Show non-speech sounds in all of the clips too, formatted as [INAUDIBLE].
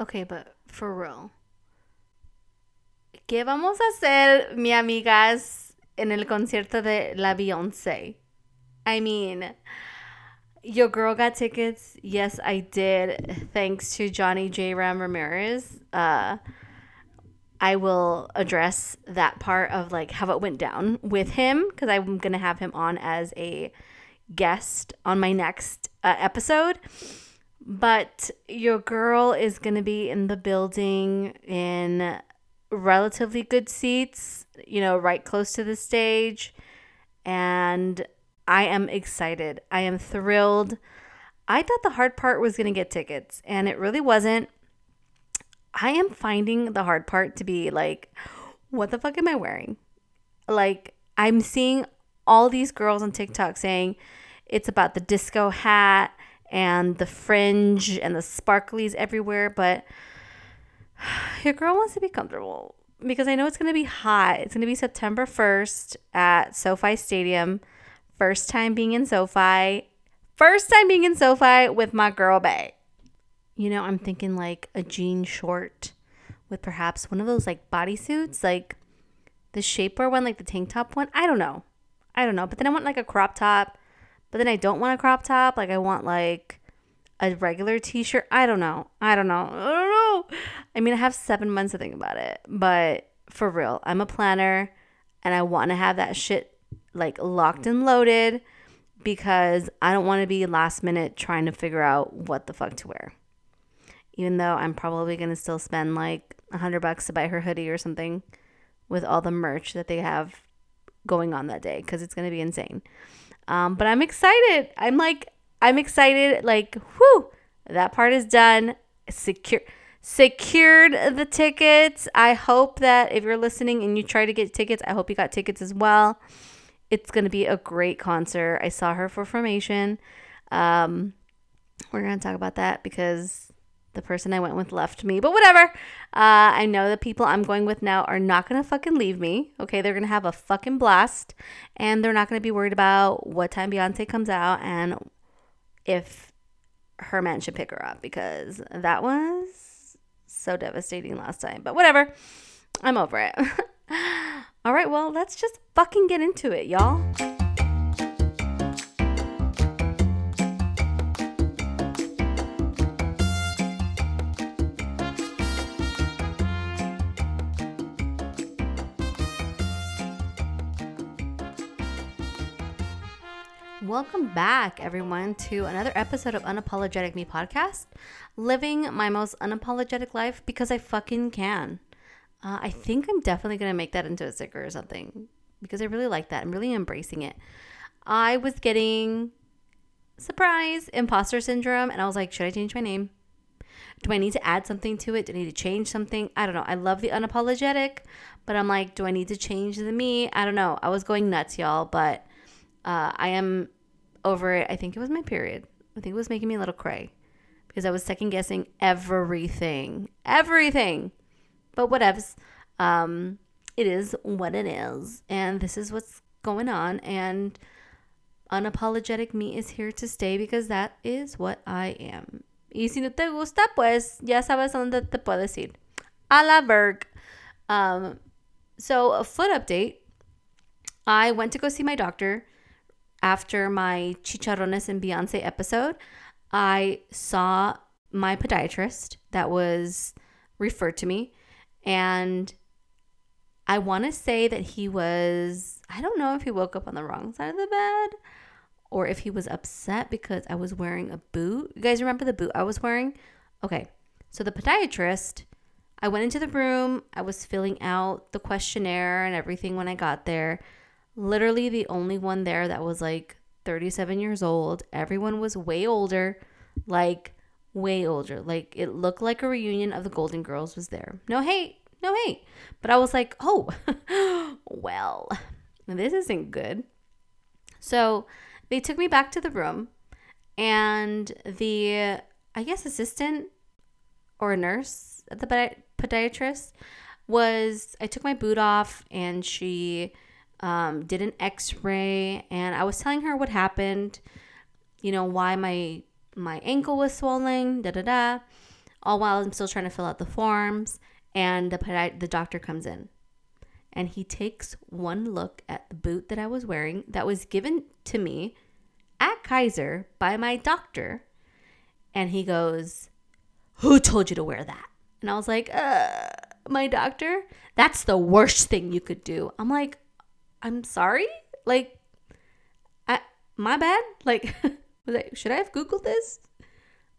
Okay, but for real. ¿Qué vamos a hacer, mi amigas, en el concierto de la Beyoncé? I mean, your girl got tickets. Yes, I did. Thanks to Johnny J. Ram Ramirez. Uh, I will address that part of like how it went down with him because I'm gonna have him on as a guest on my next uh, episode. But your girl is gonna be in the building in relatively good seats, you know, right close to the stage, and I am excited. I am thrilled. I thought the hard part was gonna get tickets, and it really wasn't I am finding the hard part to be like, what the fuck am I wearing? Like, I'm seeing all these girls on TikTok saying it's about the disco hat and the fringe and the sparklies everywhere, but [SIGHS] your girl wants to be comfortable because I know it's going to be hot. It's going to be September 1st at SoFi Stadium. First time being in SoFi. First time being in SoFi with my girl Bay. You know, I'm thinking like a jean short with perhaps one of those like bodysuits, like the shaper one, like the tank top one. I don't know. I don't know. But then I want like a crop top. But then I don't want a crop top. Like I want like a regular t-shirt. I don't know. I don't know. I don't know. I mean, I have 7 months to think about it. But for real, I'm a planner and I want to have that shit like locked and loaded because I don't want to be last minute trying to figure out what the fuck to wear even though I'm probably going to still spend like a hundred bucks to buy her hoodie or something with all the merch that they have going on that day because it's going to be insane. Um, but I'm excited. I'm like, I'm excited. Like, whoo, that part is done. Secure, secured the tickets. I hope that if you're listening and you try to get tickets, I hope you got tickets as well. It's going to be a great concert. I saw her for Formation. Um, we're going to talk about that because the person I went with left me, but whatever. Uh, I know the people I'm going with now are not gonna fucking leave me. Okay, they're gonna have a fucking blast, and they're not gonna be worried about what time Beyonce comes out and if her man should pick her up because that was so devastating last time. But whatever, I'm over it. [LAUGHS] All right, well, let's just fucking get into it, y'all. Welcome back, everyone, to another episode of Unapologetic Me podcast. Living my most unapologetic life because I fucking can. Uh, I think I'm definitely going to make that into a sticker or something because I really like that. I'm really embracing it. I was getting surprise imposter syndrome and I was like, should I change my name? Do I need to add something to it? Do I need to change something? I don't know. I love the unapologetic, but I'm like, do I need to change the me? I don't know. I was going nuts, y'all, but uh, I am over it. I think it was my period. I think it was making me a little cray because I was second guessing everything, everything. But whatevs. Um, it is what it is, and this is what's going on. And unapologetic me is here to stay because that is what I am. Y si no te gusta, pues ya sabes dónde te puedes ir. A la Berg. Um, so a foot update. I went to go see my doctor after my Chicharrones and Beyonce episode, I saw my podiatrist that was referred to me. And I want to say that he was, I don't know if he woke up on the wrong side of the bed or if he was upset because I was wearing a boot. You guys remember the boot I was wearing? Okay. So the podiatrist, I went into the room, I was filling out the questionnaire and everything when I got there literally the only one there that was like 37 years old. Everyone was way older, like way older. Like it looked like a reunion of the Golden Girls was there. No hate, no hate. But I was like, oh, [LAUGHS] well, this isn't good. So they took me back to the room, and the, I guess, assistant or a nurse at the podiatrist was, I took my boot off and she, um, did an x-ray and i was telling her what happened you know why my my ankle was swollen da da da All while I'm still trying to fill out the forms, and the podi- the doctor comes in, and he takes one look at the boot that I was wearing that was given to me at Kaiser by my doctor, and he goes, "Who told you to wear that?" And I was like, "Uh, my doctor. That's the worst thing you could do." I'm like, "I'm sorry." Like, I my bad. Like, [LAUGHS] was I, should I have googled this?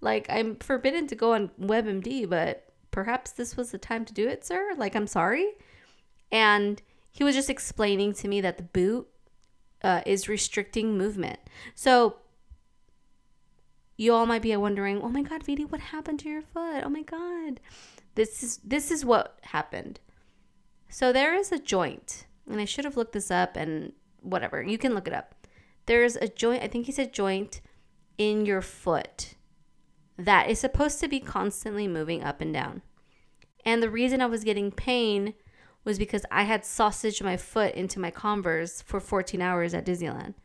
Like, I'm forbidden to go on WebMD, but perhaps this was the time to do it, sir. Like, I'm sorry. And he was just explaining to me that the boot uh, is restricting movement. So you all might be wondering, "Oh my God, Vidi, what happened to your foot? Oh my God!" This is this is what happened. So there is a joint, and I should have looked this up, and whatever you can look it up. There's a joint. I think he said joint in your foot that is supposed to be constantly moving up and down. And the reason I was getting pain was because I had sausaged my foot into my Converse for 14 hours at Disneyland.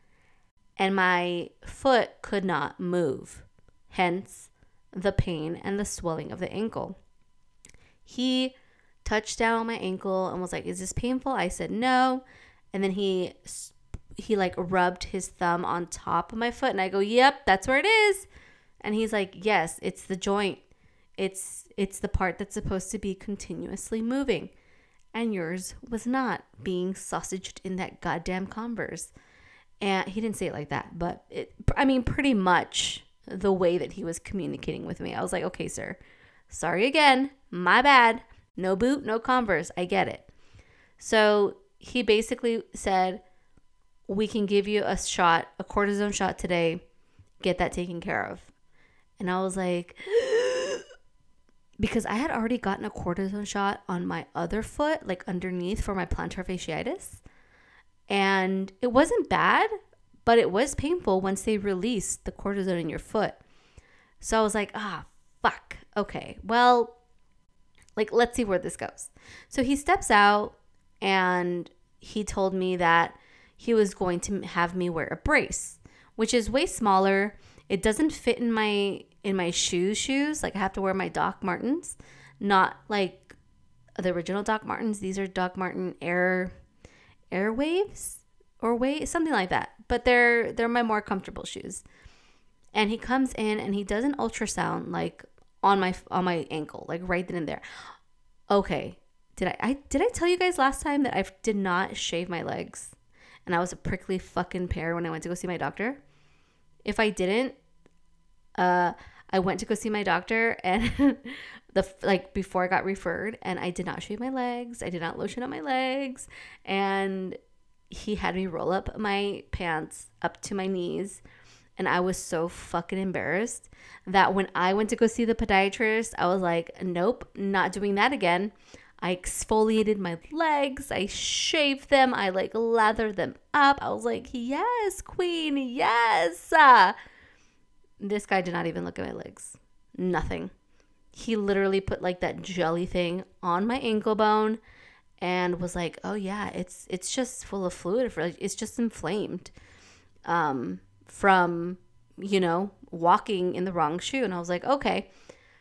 And my foot could not move, hence the pain and the swelling of the ankle. He touched down on my ankle and was like, "Is this painful?" I said, "No." And then he he like rubbed his thumb on top of my foot and I go, "Yep, that's where it is." And he's like, "Yes, it's the joint. It's it's the part that's supposed to be continuously moving." And yours was not being sausaged in that goddamn Converse. And he didn't say it like that, but it I mean pretty much the way that he was communicating with me. I was like, "Okay, sir. Sorry again. My bad. No boot, no Converse. I get it." So, he basically said, "We can give you a shot, a cortisone shot today. Get that taken care of." And I was like, [GASPS] because I had already gotten a cortisone shot on my other foot, like underneath for my plantar fasciitis. And it wasn't bad, but it was painful once they released the cortisone in your foot. So I was like, ah, fuck. Okay, well, like, let's see where this goes. So he steps out and he told me that he was going to have me wear a brace, which is way smaller. It doesn't fit in my in my shoes shoes. Like I have to wear my Doc Martens, not like the original Doc Martens. These are Doc Marten Air Airwaves or wait something like that. But they're they're my more comfortable shoes. And he comes in and he does an ultrasound like on my on my ankle, like right then and there. Okay, did I, I did I tell you guys last time that I did not shave my legs and I was a prickly fucking pear when I went to go see my doctor? If I didn't, uh, I went to go see my doctor and [LAUGHS] the like before I got referred and I did not shave my legs. I did not lotion up my legs and he had me roll up my pants up to my knees and I was so fucking embarrassed that when I went to go see the podiatrist, I was like, nope, not doing that again. I exfoliated my legs, I shaved them, I like lathered them up. I was like, yes, queen, yes. This guy did not even look at my legs. Nothing. He literally put like that jelly thing on my ankle bone and was like, "Oh yeah, it's it's just full of fluid it's just inflamed um from, you know, walking in the wrong shoe." And I was like, "Okay."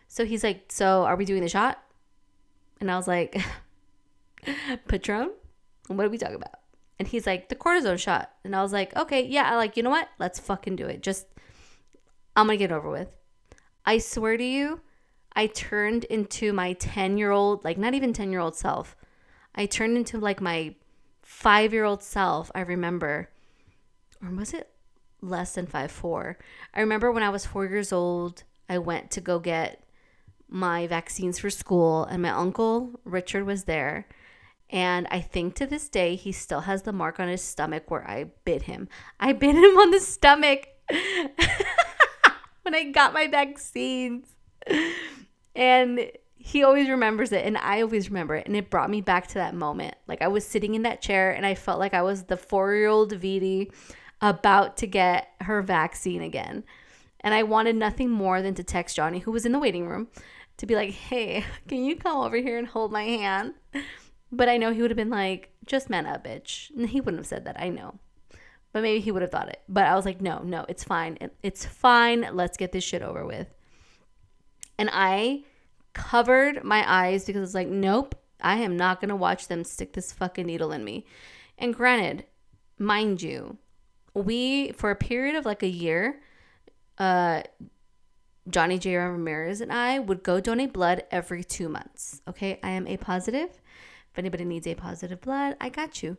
So he's like, "So are we doing the shot?" And I was like, [LAUGHS] "Patron? What are we talking about?" And he's like, "The cortisone shot." And I was like, "Okay, yeah, I like, you know what? Let's fucking do it. Just I'm going to get over with. I swear to you, I turned into my 10 year old, like not even 10 year old self. I turned into like my five year old self, I remember. Or was it less than five, four? I remember when I was four years old, I went to go get my vaccines for school, and my uncle Richard was there. And I think to this day, he still has the mark on his stomach where I bit him. I bit him on the stomach. [LAUGHS] when I got my vaccines. And he always remembers it and I always remember it and it brought me back to that moment. Like I was sitting in that chair and I felt like I was the 4-year-old Vidi about to get her vaccine again. And I wanted nothing more than to text Johnny who was in the waiting room to be like, "Hey, can you come over here and hold my hand?" But I know he would have been like, "Just man up, bitch." And he wouldn't have said that. I know but maybe he would have thought it. But I was like, no, no, it's fine. It's fine. Let's get this shit over with. And I covered my eyes because it's like, nope, I am not going to watch them stick this fucking needle in me. And granted, mind you, we, for a period of like a year, uh, Johnny J. Ramirez and I would go donate blood every two months. Okay, I am A positive. If anybody needs A positive blood, I got you.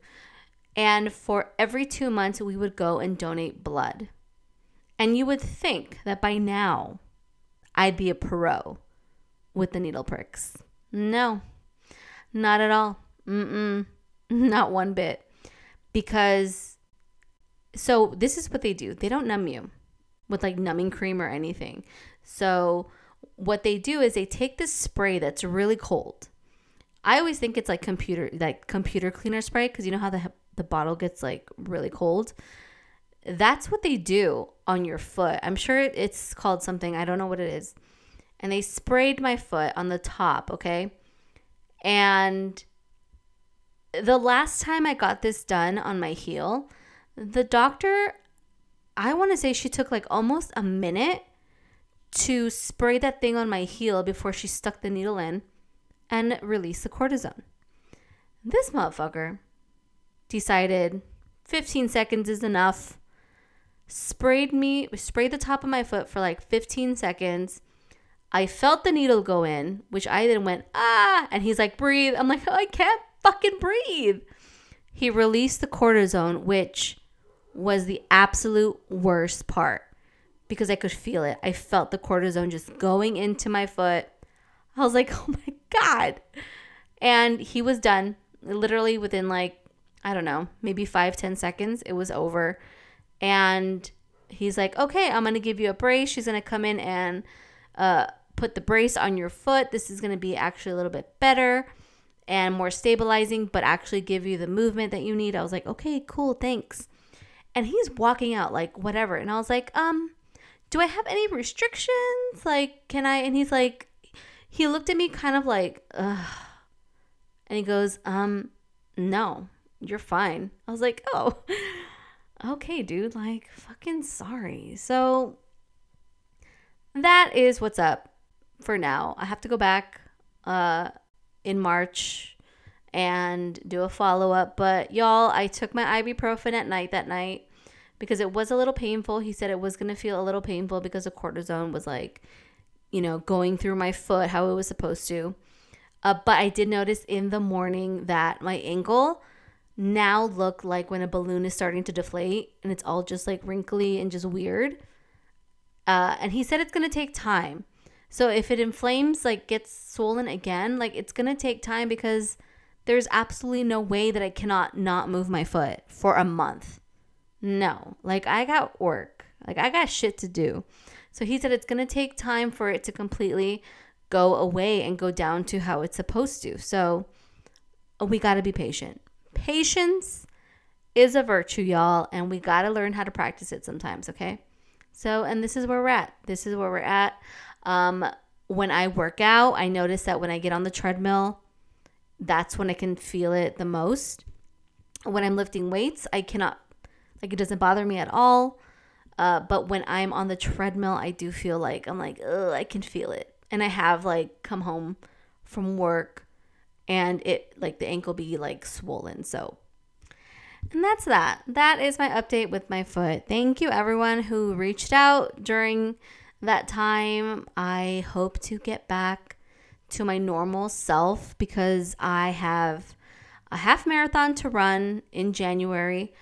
And for every two months, we would go and donate blood. And you would think that by now I'd be a pro with the needle pricks. No, not at all. Mm-mm, [LAUGHS] not one bit. Because, so this is what they do they don't numb you with like numbing cream or anything. So, what they do is they take this spray that's really cold. I always think it's like computer like computer cleaner spray because you know how the the bottle gets like really cold. That's what they do on your foot. I'm sure it's called something. I don't know what it is. And they sprayed my foot on the top, okay? And the last time I got this done on my heel, the doctor, I want to say she took like almost a minute to spray that thing on my heel before she stuck the needle in and release the cortisone. This motherfucker decided 15 seconds is enough. Sprayed me, sprayed the top of my foot for like 15 seconds. I felt the needle go in, which I then went, ah, and he's like, breathe. I'm like, oh, I can't fucking breathe. He released the cortisone, which was the absolute worst part because I could feel it. I felt the cortisone just going into my foot. I was like, [LAUGHS] oh my God. And he was done literally within like I don't know, maybe five ten seconds, it was over. And he's like, okay, I'm going to give you a brace. She's going to come in and uh, put the brace on your foot. This is going to be actually a little bit better and more stabilizing, but actually give you the movement that you need. I was like, okay, cool, thanks. And he's walking out like whatever. And I was like, um, do I have any restrictions? Like, can I? And he's like, he looked at me kind of like, ugh. And he goes, um, no you're fine. I was like, oh, [LAUGHS] okay, dude, like, fucking sorry. So that is what's up for now. I have to go back uh, in March and do a follow up. But y'all, I took my ibuprofen at night that night because it was a little painful. He said it was going to feel a little painful because the cortisone was like, you know, going through my foot how it was supposed to. Uh, but I did notice in the morning that my ankle now look like when a balloon is starting to deflate and it's all just like wrinkly and just weird. Uh, and he said it's going to take time. So if it inflames, like gets swollen again, like it's going to take time because there's absolutely no way that I cannot not move my foot for a month. No, like I got work, like I got shit to do. So he said it's going to take time for it to completely go away and go down to how it's supposed to. So we got to be patient. Patience is a virtue, y'all, and we got to learn how to practice it sometimes, okay? So, and this is where we're at. This is where we're at. Um, when I work out, I notice that when I get on the treadmill, that's when I can feel it the most. When I'm lifting weights, I cannot, like, it doesn't bother me at all. Uh, but when I'm on the treadmill, I do feel like I'm like, ugh, I can feel it. And I have like come home from work and it like the ankle be like swollen. So, and that's that. That is my update with my foot. Thank you everyone who reached out during that time. I hope to get back to my normal self because I have a half marathon to run in January.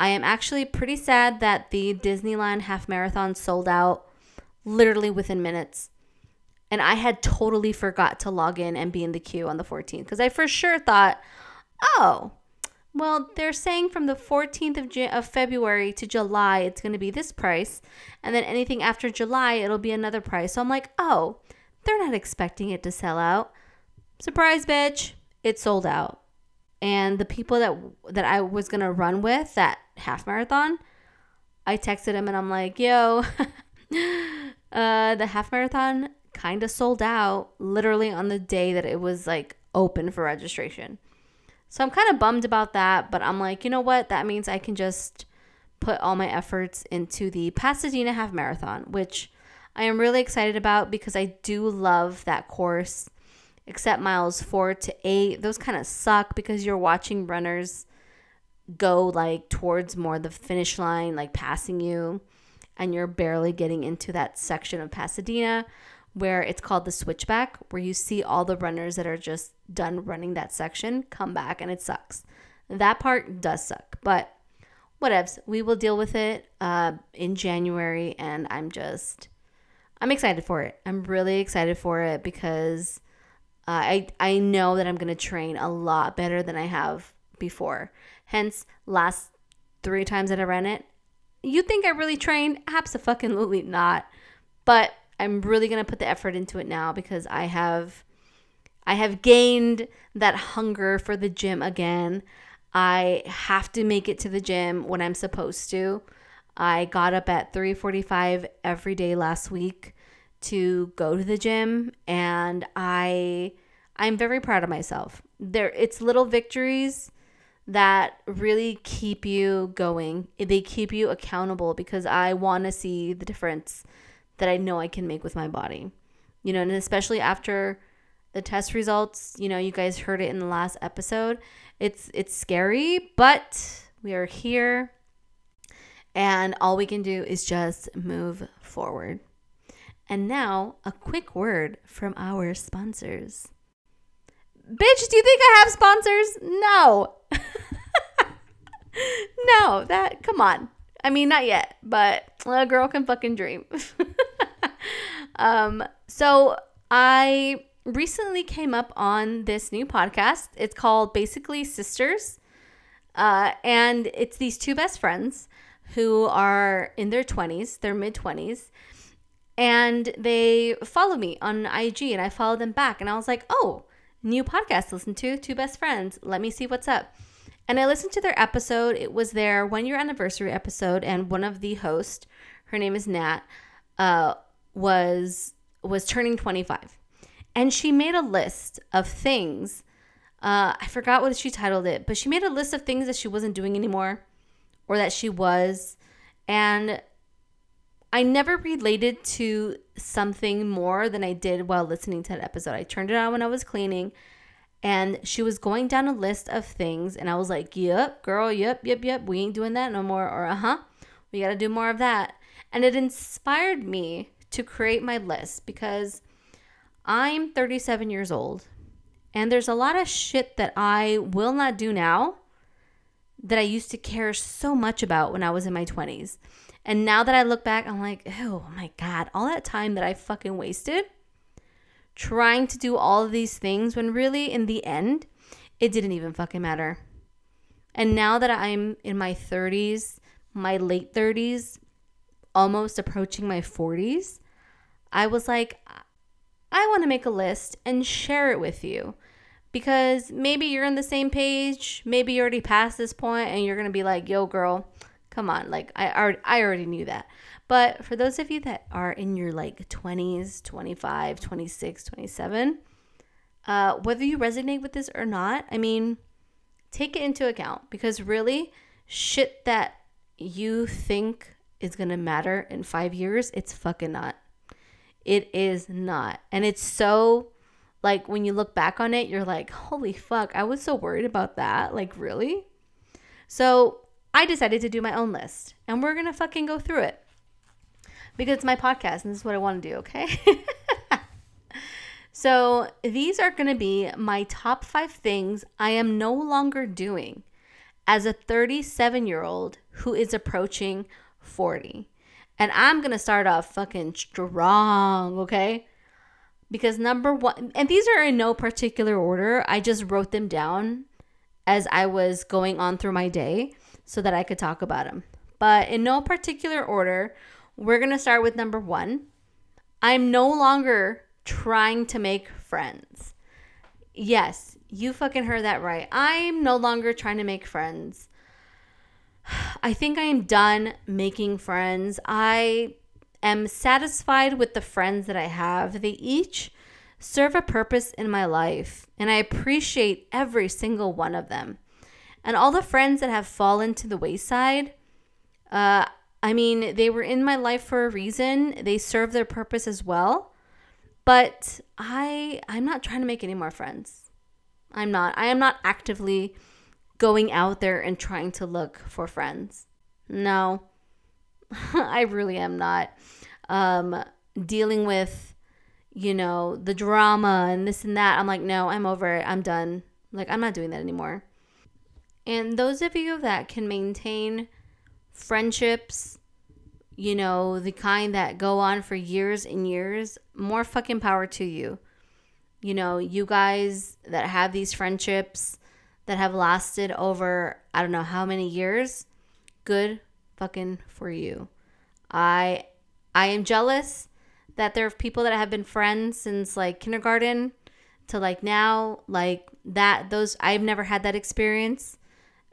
I am actually pretty sad that the Disneyland half marathon sold out literally within minutes. And I had totally forgot to log in and be in the queue on the 14th because I for sure thought, oh, well, they're saying from the 14th of, of February to July, it's going to be this price. And then anything after July, it'll be another price. So I'm like, oh, they're not expecting it to sell out. Surprise, bitch. It sold out. And the people that that I was to run with that half marathon, I texted him and I'm like, yo, [LAUGHS] uh, the half marathon kind of sold out literally on the day that it was like open for registration. So I'm kind of bummed about that, but I'm like, you know what? That means I can just put all my efforts into the Pasadena Half Marathon, which I am really excited about because I do love that course. Except miles four to eight, those kind of suck because you're watching runners go like towards more the finish line, like passing you, and you're barely getting into that section of Pasadena where it's called the switchback, where you see all the runners that are just done running that section come back and it sucks. That part does suck, but whatevs. We will deal with it uh, in January, and I'm just, I'm excited for it. I'm really excited for it because uh, I I know that I'm gonna train a lot better than I have before. Hence, last three times that I ran it, you think I really trained? Absolutely not. But I'm really gonna put the effort into it now because I have I have gained that hunger for the gym again. I have to make it to the gym when I'm supposed to. I got up at 3:45 every day last week to go to the gym and I I'm very proud of myself. There it's little victories that really keep you going. They keep you accountable because I want to see the difference that I know I can make with my body. You know, and especially after the test results, you know, you guys heard it in the last episode. It's it's scary, but we are here and all we can do is just move forward. And now, a quick word from our sponsors. Bitch, do you think I have sponsors? No. [LAUGHS] no, that, come on. I mean, not yet, but a girl can fucking dream. [LAUGHS] um, so I recently came up on this new podcast. It's called Basically Sisters. Uh, and it's these two best friends who are in their 20s, their mid 20s, and they follow me on IG and I follow them back. And I was like, oh, new podcast to listen to, two best friends. Let me see what's up. And I listened to their episode. It was their one year anniversary episode, and one of the hosts, her name is Nat, uh, was was turning 25, and she made a list of things. Uh, I forgot what she titled it, but she made a list of things that she wasn't doing anymore, or that she was, and I never related to something more than I did while listening to that episode. I turned it on when I was cleaning and she was going down a list of things and I was like, "Yep, girl, yep, yep, yep. We ain't doing that no more." Or, "Uh-huh. We got to do more of that." And it inspired me to create my list because I'm 37 years old and there's a lot of shit that I will not do now that I used to care so much about when I was in my 20s. And now that I look back, I'm like, oh my God, all that time that I fucking wasted trying to do all of these things when really, in the end, it didn't even fucking matter. And now that I'm in my 30s, my late 30s, almost approaching my 40s, I was like, I want to make a list and share it with you because maybe you're on the same page. Maybe you're already passed this point and you're going to be like, yo, girl, Come on, like I already, I already knew that. But for those of you that are in your like 20s, 25, 26, 27, uh, whether you resonate with this or not, I mean, take it into account because really, shit that you think is gonna matter in five years, it's fucking not. It is not. And it's so like when you look back on it, you're like, holy fuck, I was so worried about that. Like, really? So I decided to do my own list and we're going to fucking go through it because it's my podcast and this is what I want to do, okay? [LAUGHS] so, these are going to be my top five things I am no longer doing as a 37 year old who is approaching 40. And I'm going to start off fucking strong, okay? Because number one, and these are in no particular order, I just wrote them down as I was going on through my day so that I could talk about them. But in no particular order, we're going to start with number one. I'm no longer trying to make friends. Yes, you fucking heard that right. I'm no longer trying to make friends. [SIGHS] I think I am done making friends. I am satisfied with the friends that I have. They each serve a purpose in my life, and I appreciate every single one of them. And all the friends that have fallen to the wayside, uh, I mean, they were in my life for a reason. They serve their purpose as well. But I I'm not trying to make any more friends. I'm not. I am not actively going out there and trying to look for friends. No. [LAUGHS] I really am not. Um dealing with you know, the drama and this and that. I'm like, no, I'm over it. I'm done. Like, I'm not doing that anymore. And those of you that can maintain friendships, you know, the kind that go on for years and years, more fucking power to you. You know, you guys that have these friendships that have lasted over, I don't know how many years, good fucking for you. I I am jealous that there are people that have been friends since like kindergarten to like now like that those I've never had that experience.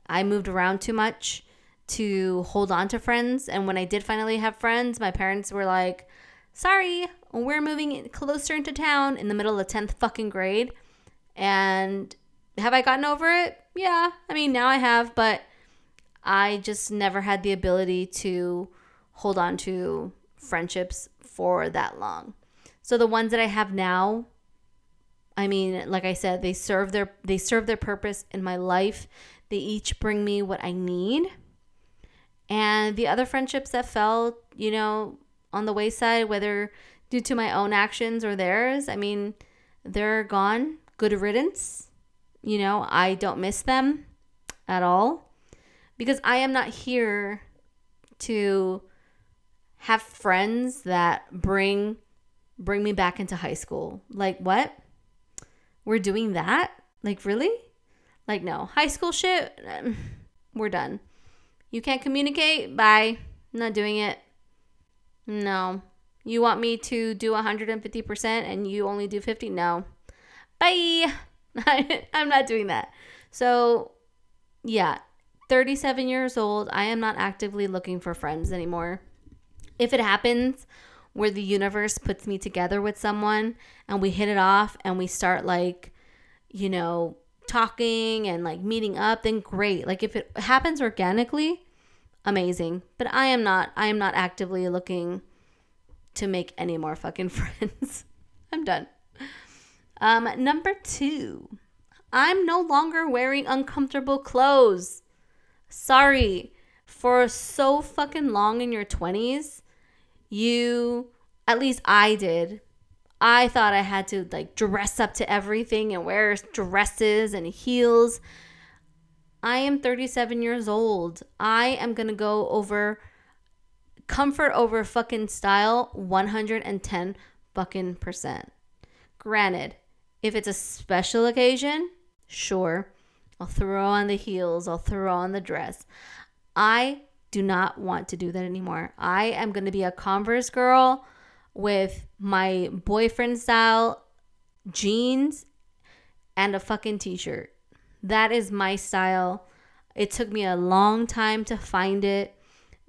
I moved around too much to hold on to friends and when I did finally have friends, my parents were like, "Sorry, we're moving closer into town in the middle of 10th fucking grade." And have I gotten over it? Yeah. I mean, now I have, but I just never had the ability to hold on to friendships for that long. So the ones that I have now, I mean, like I said, they serve their they serve their purpose in my life. They each bring me what I need. And the other friendships that fell, you know, on the wayside, whether due to my own actions or theirs, I mean, they're gone. Good riddance. You know, I don't miss them at all because I am not here to have friends that bring bring me back into high school. Like what? We're doing that? Like really? Like no. High school shit, um, we're done. You can't communicate? Bye. Not doing it. No. You want me to do 150% and you only do 50? No. Bye. [LAUGHS] I'm not doing that. So, yeah, 37 years old. I am not actively looking for friends anymore if it happens where the universe puts me together with someone and we hit it off and we start like, you know, talking and like meeting up, then great. Like if it happens organically, amazing. But I am not I am not actively looking to make any more fucking [LAUGHS] friends. I'm done. Um number 2. I'm no longer wearing uncomfortable clothes. Sorry. For so fucking long in your 20s, you at least I did. I thought I had to like dress up to everything and wear dresses and heels. I am 37 years old. I am going to go over comfort over fucking style 110 fucking percent. Granted, if it's a special occasion, sure, I'll throw on the heels, I'll throw on the dress. I do not want to do that anymore. I am going to be a Converse girl with my boyfriend style jeans and a fucking t shirt. That is my style. It took me a long time to find it.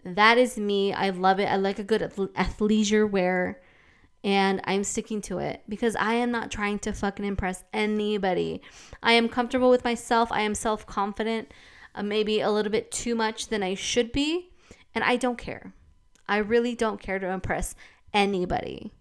That is me. I love it. I like a good athleisure wear and I'm sticking to it because I am not trying to fucking impress anybody. I am comfortable with myself. I am self confident uh, maybe a little bit too much than I should be. And I don't care. I really don't care to impress anybody.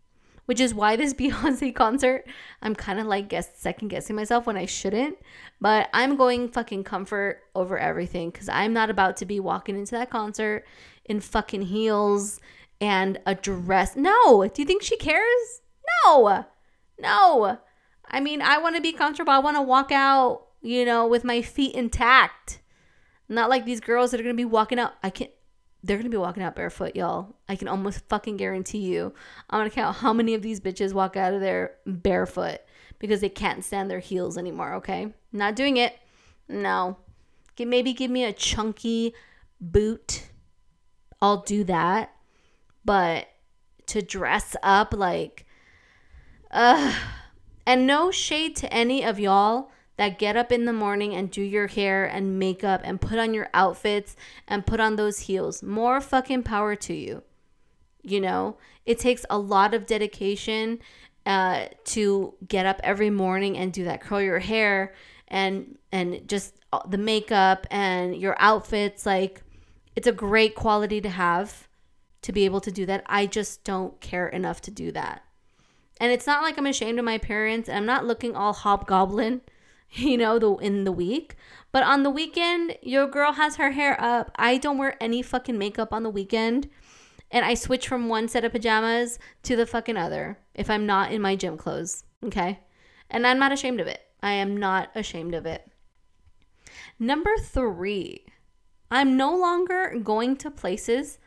Which is why this [LAUGHS] Beyonce concert, I'm kind of like guess second guessing myself when I shouldn't. But I'm going fucking comfort over everything because I'm not about to be walking into that concert in fucking heels and a dress. No. Do you think she cares? No. No. I mean, I want to be comfortable. I want to walk out, you know, with my feet intact. Not like these girls that are gonna be walking out. I can't. They're gonna be walking out barefoot, y'all. I can almost fucking guarantee you. I'm gonna count how many of these bitches walk out of there barefoot because they can't stand their heels anymore. Okay, not doing it. No. Maybe give me a chunky boot. I'll do that. But to dress up like, uh, and no shade to any of y'all that get up in the morning and do your hair and makeup and put on your outfits and put on those heels. More fucking power to you. You know, it takes a lot of dedication uh, to get up every morning and do that. Curl your hair and and just the makeup and your outfits. Like, it's a great quality to have. to be able to do that. I just don't care enough to do that. And it's not like I'm ashamed of my parents and I'm not looking all hobgoblin, [LAUGHS] you know, the in the week. But on the weekend, your girl has her hair up. I don't wear any fucking makeup on the weekend. And I switch from one set of pajamas to the fucking other if I'm not in my gym clothes. Okay. And I'm not ashamed of it. I am not ashamed of it. Number three, I'm no longer going to places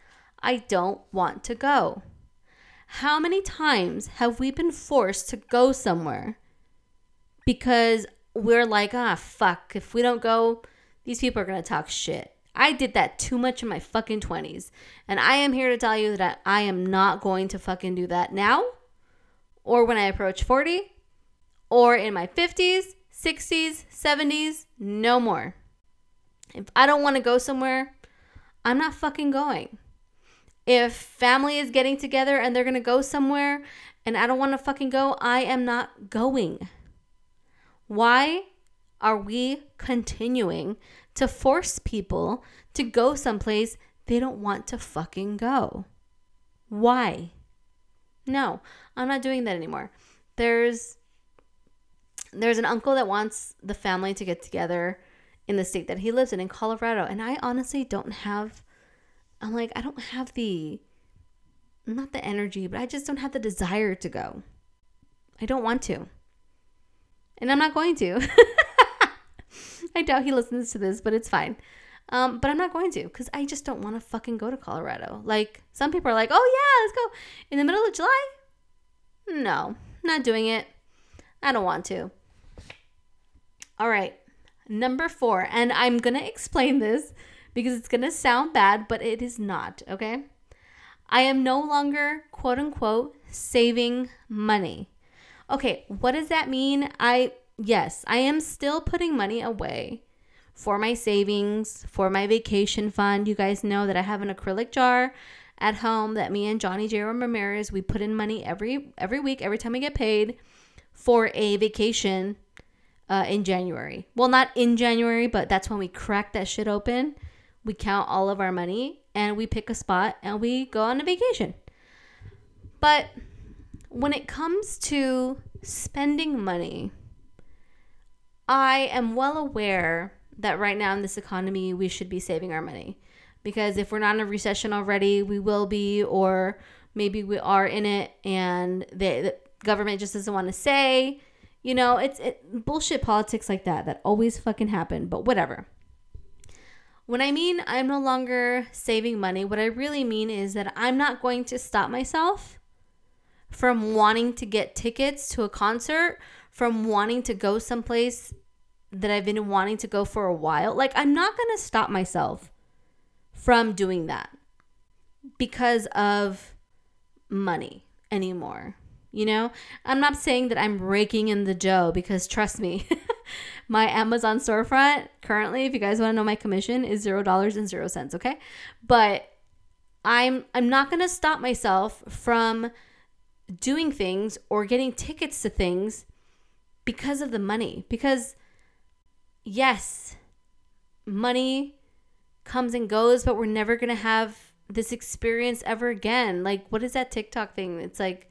I don't want to go. How many times have we been forced to go somewhere because we're like, ah, fuck, if we don't go, these people are going to talk shit. I did that too much in my fucking 20s. And I am here to tell you that I am not going to fucking do that now or when I approach 40 or in my 50s, 60s, 70s. No more. If I don't want to go somewhere, I'm not fucking going. If family is getting together and they're going to go somewhere and I don't want to fucking go, I am not going. Why are we continuing to force people to go someplace they don't want to fucking go? Why? No, I'm not doing that anymore. There's there's an uncle that wants the family to get together in the state that he lives in in Colorado and I honestly don't have I'm like, I don't have the, not the energy, but I just don't have the desire to go. I don't want to. And I'm not going to. [LAUGHS] I doubt he listens to this, but it's fine. Um, but I'm not going to because I just don't want to fucking go to Colorado. Like, some people are like, oh, yeah, let's go in the middle of July. No, not doing it. I don't want to. All right, number four, and I'm going to explain this because it's going to sound bad, but it is not, okay? I am no longer, quote unquote, saving money. Okay, what does that mean? I, yes, I am still putting money away for my savings, for my vacation fund. You guys know that I have an acrylic jar at home that me and Johnny J. Ramirez, we put in money every every week, every time we get paid for a vacation uh, in January. Well, not in January, but that's when we crack that shit open we count all of our money and we pick a spot and we go on a vacation. But when it comes to spending money, I am well aware that right now in this economy, we should be saving our money. Because if we're not in a recession already, we will be, or maybe we are in it and the, government just doesn't want to say. You know, it's it, bullshit politics like that that always fucking happen, but whatever. When I mean I'm no longer saving money, what I really mean is that I'm not going to stop myself from wanting to get tickets to a concert, from wanting to go someplace that I've been wanting to go for a while. Like, I'm not going to stop myself from doing that because of money anymore. You know, I'm not saying that I'm raking in the dough because trust me, [LAUGHS] my Amazon storefront currently, if you guys want to know my commission, is zero dollars and zero cents. Okay, but I'm I'm not gonna stop myself from doing things or getting tickets to things because of the money. Because yes, money comes and goes, but we're never gonna have this experience ever again. Like, what is that TikTok thing? It's like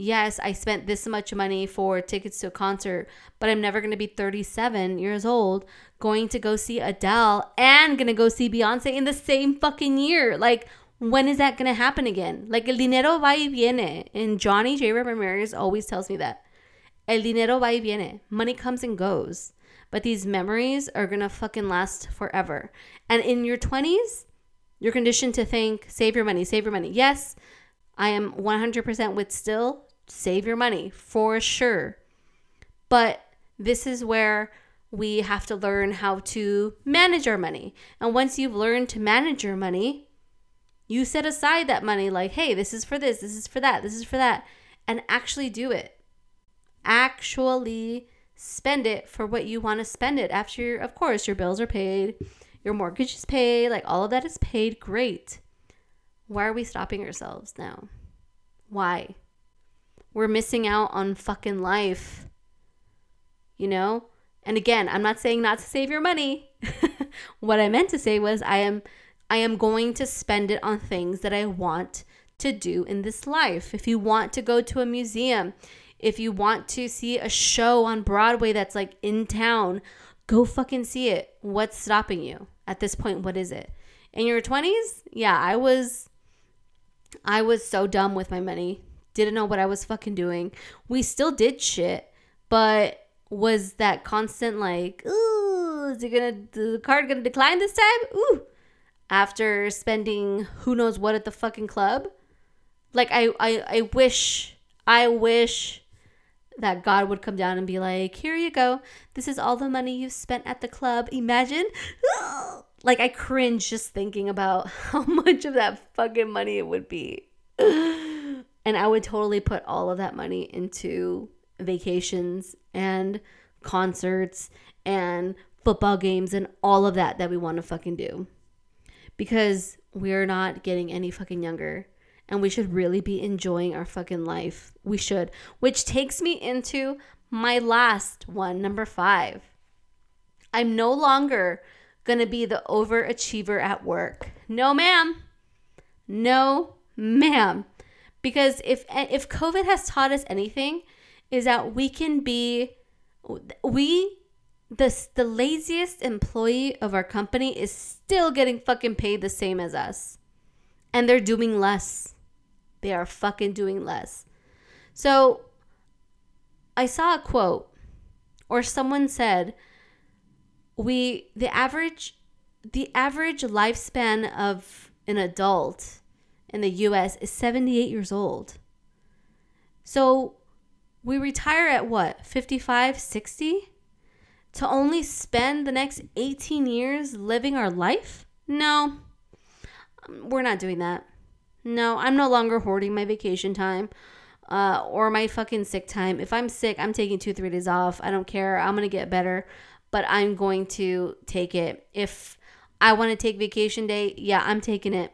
yes, I spent this much money for tickets to a concert, but I'm never going to be 37 years old going to go see Adele and going to go see Beyonce in the same fucking year. Like, when is that going to happen again? Like, el dinero va y viene. And Johnny J. Ramirez always tells me that. El dinero va y viene. Money comes and goes. But these memories are going to fucking last forever. And in your 20s, you're conditioned to think, save your money, save your money. Yes, I am 100% with still save your money for sure. But this is where we have to learn how to manage our money. And once you've learned to manage your money, you set aside that money like, hey, this is for this, this is for that, this is for that, and actually do it. Actually spend it for what you want to spend it after, of course, your bills are paid, your mortgage is paid, like all of that is paid. Great. Why are we stopping ourselves now? Why? we're missing out on fucking life. You know? And again, I'm not saying not to save your money. [LAUGHS] what I meant to say was I am I am going to spend it on things that I want to do in this life. If you want to go to a museum, if you want to see a show on Broadway that's like in town, go fucking see it. What's stopping you? At this point, what is it? In your 20s? Yeah, I was I was so dumb with my money. Didn't know what I was fucking doing. We still did shit, but was that constant like, ooh, is it gonna the card gonna decline this time? Ooh. After spending who knows what at the fucking club. Like I I, I wish I wish that God would come down and be like, here you go. This is all the money you've spent at the club. Imagine. [GASPS] like, I cringe just thinking about [LAUGHS] how much of that fucking money it would be. [GASPS] and I would totally put all of that money into vacations and concerts and football games and all of that that we want to fucking do. Because we're not getting any fucking younger and we should really be enjoying our fucking life. We should. Which takes me into my last one, number five. I'm no longer to be the overachiever at work. No, ma'am. No, ma'am. Because if if COVID has taught us anything, is that we can be we the the laziest employee of our company is still getting fucking paid the same as us. And they're doing less. They are fucking doing less. So I saw a quote or someone said we the average the average lifespan of an adult in the US is 78 years old. So we retire at what? 55, 60? To only spend the next 18 years living our life? No. We're not doing that. No, I'm no longer hoarding my vacation time uh, or my fucking sick time. If I'm sick, I'm taking two, three days off. I don't care. I'm going to get better, but I'm going to take it. If I want to take vacation day, yeah, I'm taking it.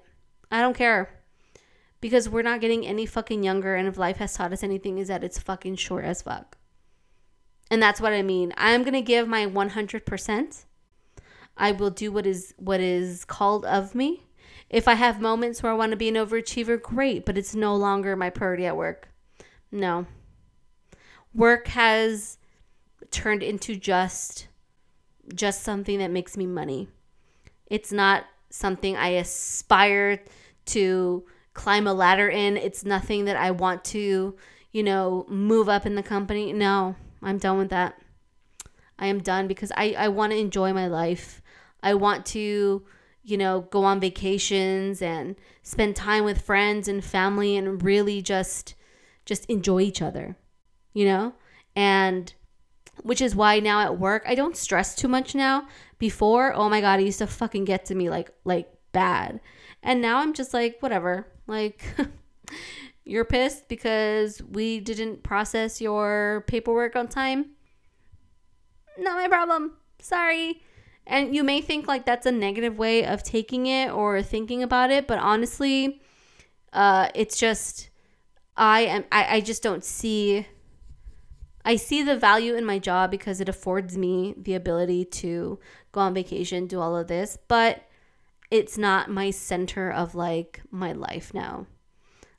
I don't care. Because we're not getting any fucking younger. And if life has taught us anything, is that it's fucking short as fuck. And that's what I mean. I'm going to give my 100%. I will do what is what is called of me if I have moments where I want to be an overachiever, great, but it's no longer my priority at work. No. Work has turned into just just something that makes me money. It's not something I aspire to climb a ladder in. It's nothing that I want to, you know, move up in the company. No, I'm done with that. I am done because I, I want to enjoy my life. I want to you know, go on vacations and spend time with friends and family and really just just enjoy each other. You know? And which is why now at work I don't stress too much now. Before, oh my god, it used to fucking get to me like like bad. And now I'm just like whatever. Like [LAUGHS] you're pissed because we didn't process your paperwork on time? Not my problem. Sorry. And you may think like that's a negative way of taking it or thinking about it, but honestly, uh, it's just I am I, I just don't see I see the value in my job because it affords me the ability to go on vacation, do all of this, but it's not my center of like my life now.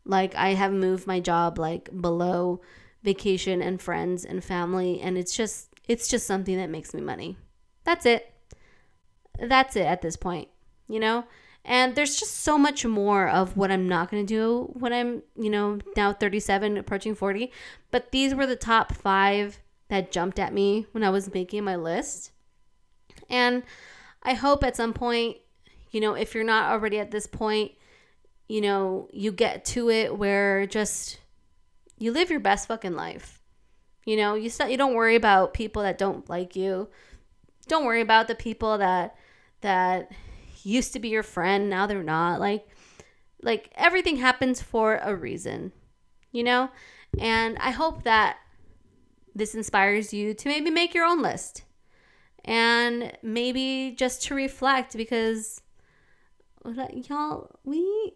Like I have moved my job like below vacation and friends and family and it's just it's just something that makes me money. That's it that's it at this point, you know? And there's just so much more of what I'm not going to do when I'm, you know, now 37, approaching 40. But these were the top five that jumped at me when I was making my list. And I hope at some point, you know, if you're not already at this point, you know, you get to it where just you live your best fucking life. You know, you st- you don't worry about people that don't like you. Don't worry about the people that that used to be your friend, now they're not. Like like everything happens for a reason, you know? And I hope that this inspires you to maybe make your own list and maybe just to reflect because y'all we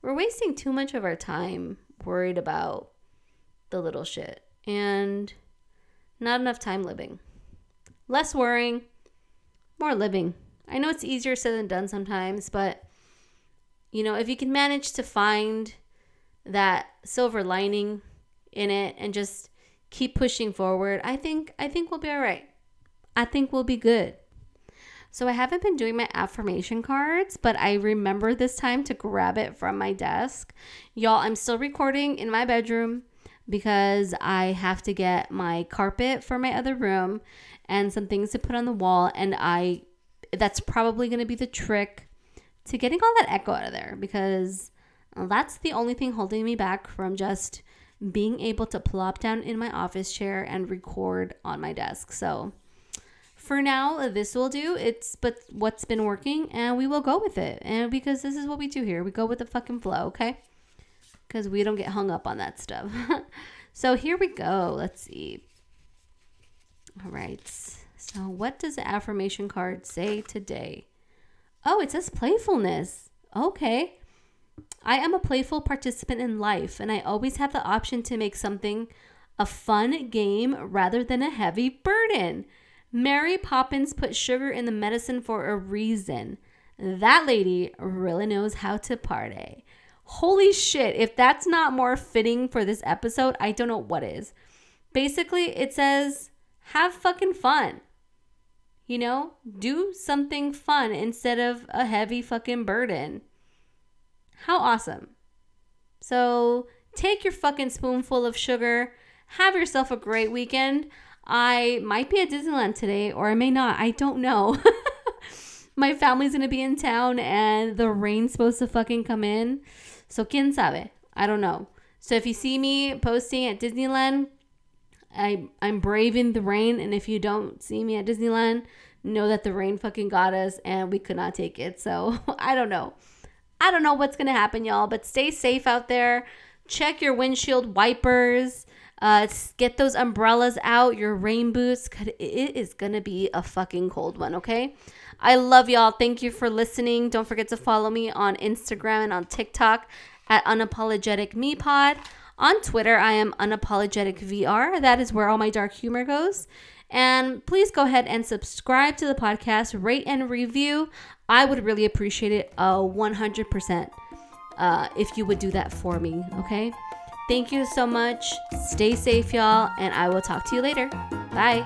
we're wasting too much of our time worried about the little shit and not enough time living less worrying more living. I know it's easier said than done sometimes, but you know, if you can manage to find that silver lining in it and just keep pushing forward, I think I think we'll be all right. I think we'll be good. So I haven't been doing my affirmation cards, but I remember this time to grab it from my desk. Y'all, I'm still recording in my bedroom because I have to get my carpet for my other room and some things to put on the wall and I that's probably going to be the trick to getting all that echo out of there because that's the only thing holding me back from just being able to plop down in my office chair and record on my desk. So, for now, uh, this will do. It's but what's been working, and we will go with it. And because this is what we do here, we go with the fucking flow, okay? Because we don't get hung up on that stuff. [LAUGHS] so here we go. Let's see. All right. So, what does the affirmation card say today? Oh, it says playfulness. Okay. I am a playful participant in life, and I always have the option to make something a fun game rather than a heavy burden. Mary Poppins put sugar in the medicine for a reason. That lady really knows how to party. Holy shit, if that's not more fitting for this episode, I don't know what is. Basically, it says, have fucking fun. You know, do something fun instead of a heavy fucking burden. How awesome. So, take your fucking spoonful of sugar, have yourself a great weekend. I might be at Disneyland today, or I may not. I don't know. [LAUGHS] My family's gonna be in town, and the rain's supposed to fucking come in. So, quien sabe? I don't know. So, if you see me posting at Disneyland, I, I'm braving the rain. And if you don't see me at Disneyland, know that the rain fucking got us and we could not take it. So, [LAUGHS] I don't know. I don't know what's gonna happen, y'all, but stay safe out there. Check your windshield wipers uh, get those umbrellas out, your rain boots. cause It is to be a fucking cold one, okay? I love y'all. Thank you for listening. Don't forget to follow me on Instagram and on TikTok at Unapologetic Me Pod. On Twitter, I am Unapologetic VR. That is where all my dark humor goes. And please go ahead and subscribe to the podcast, rate and review. I would really appreciate it uh, 100% uh, if you would do that for me, okay? Thank you so much. Stay safe, y'all, and I will talk to you later. Bye.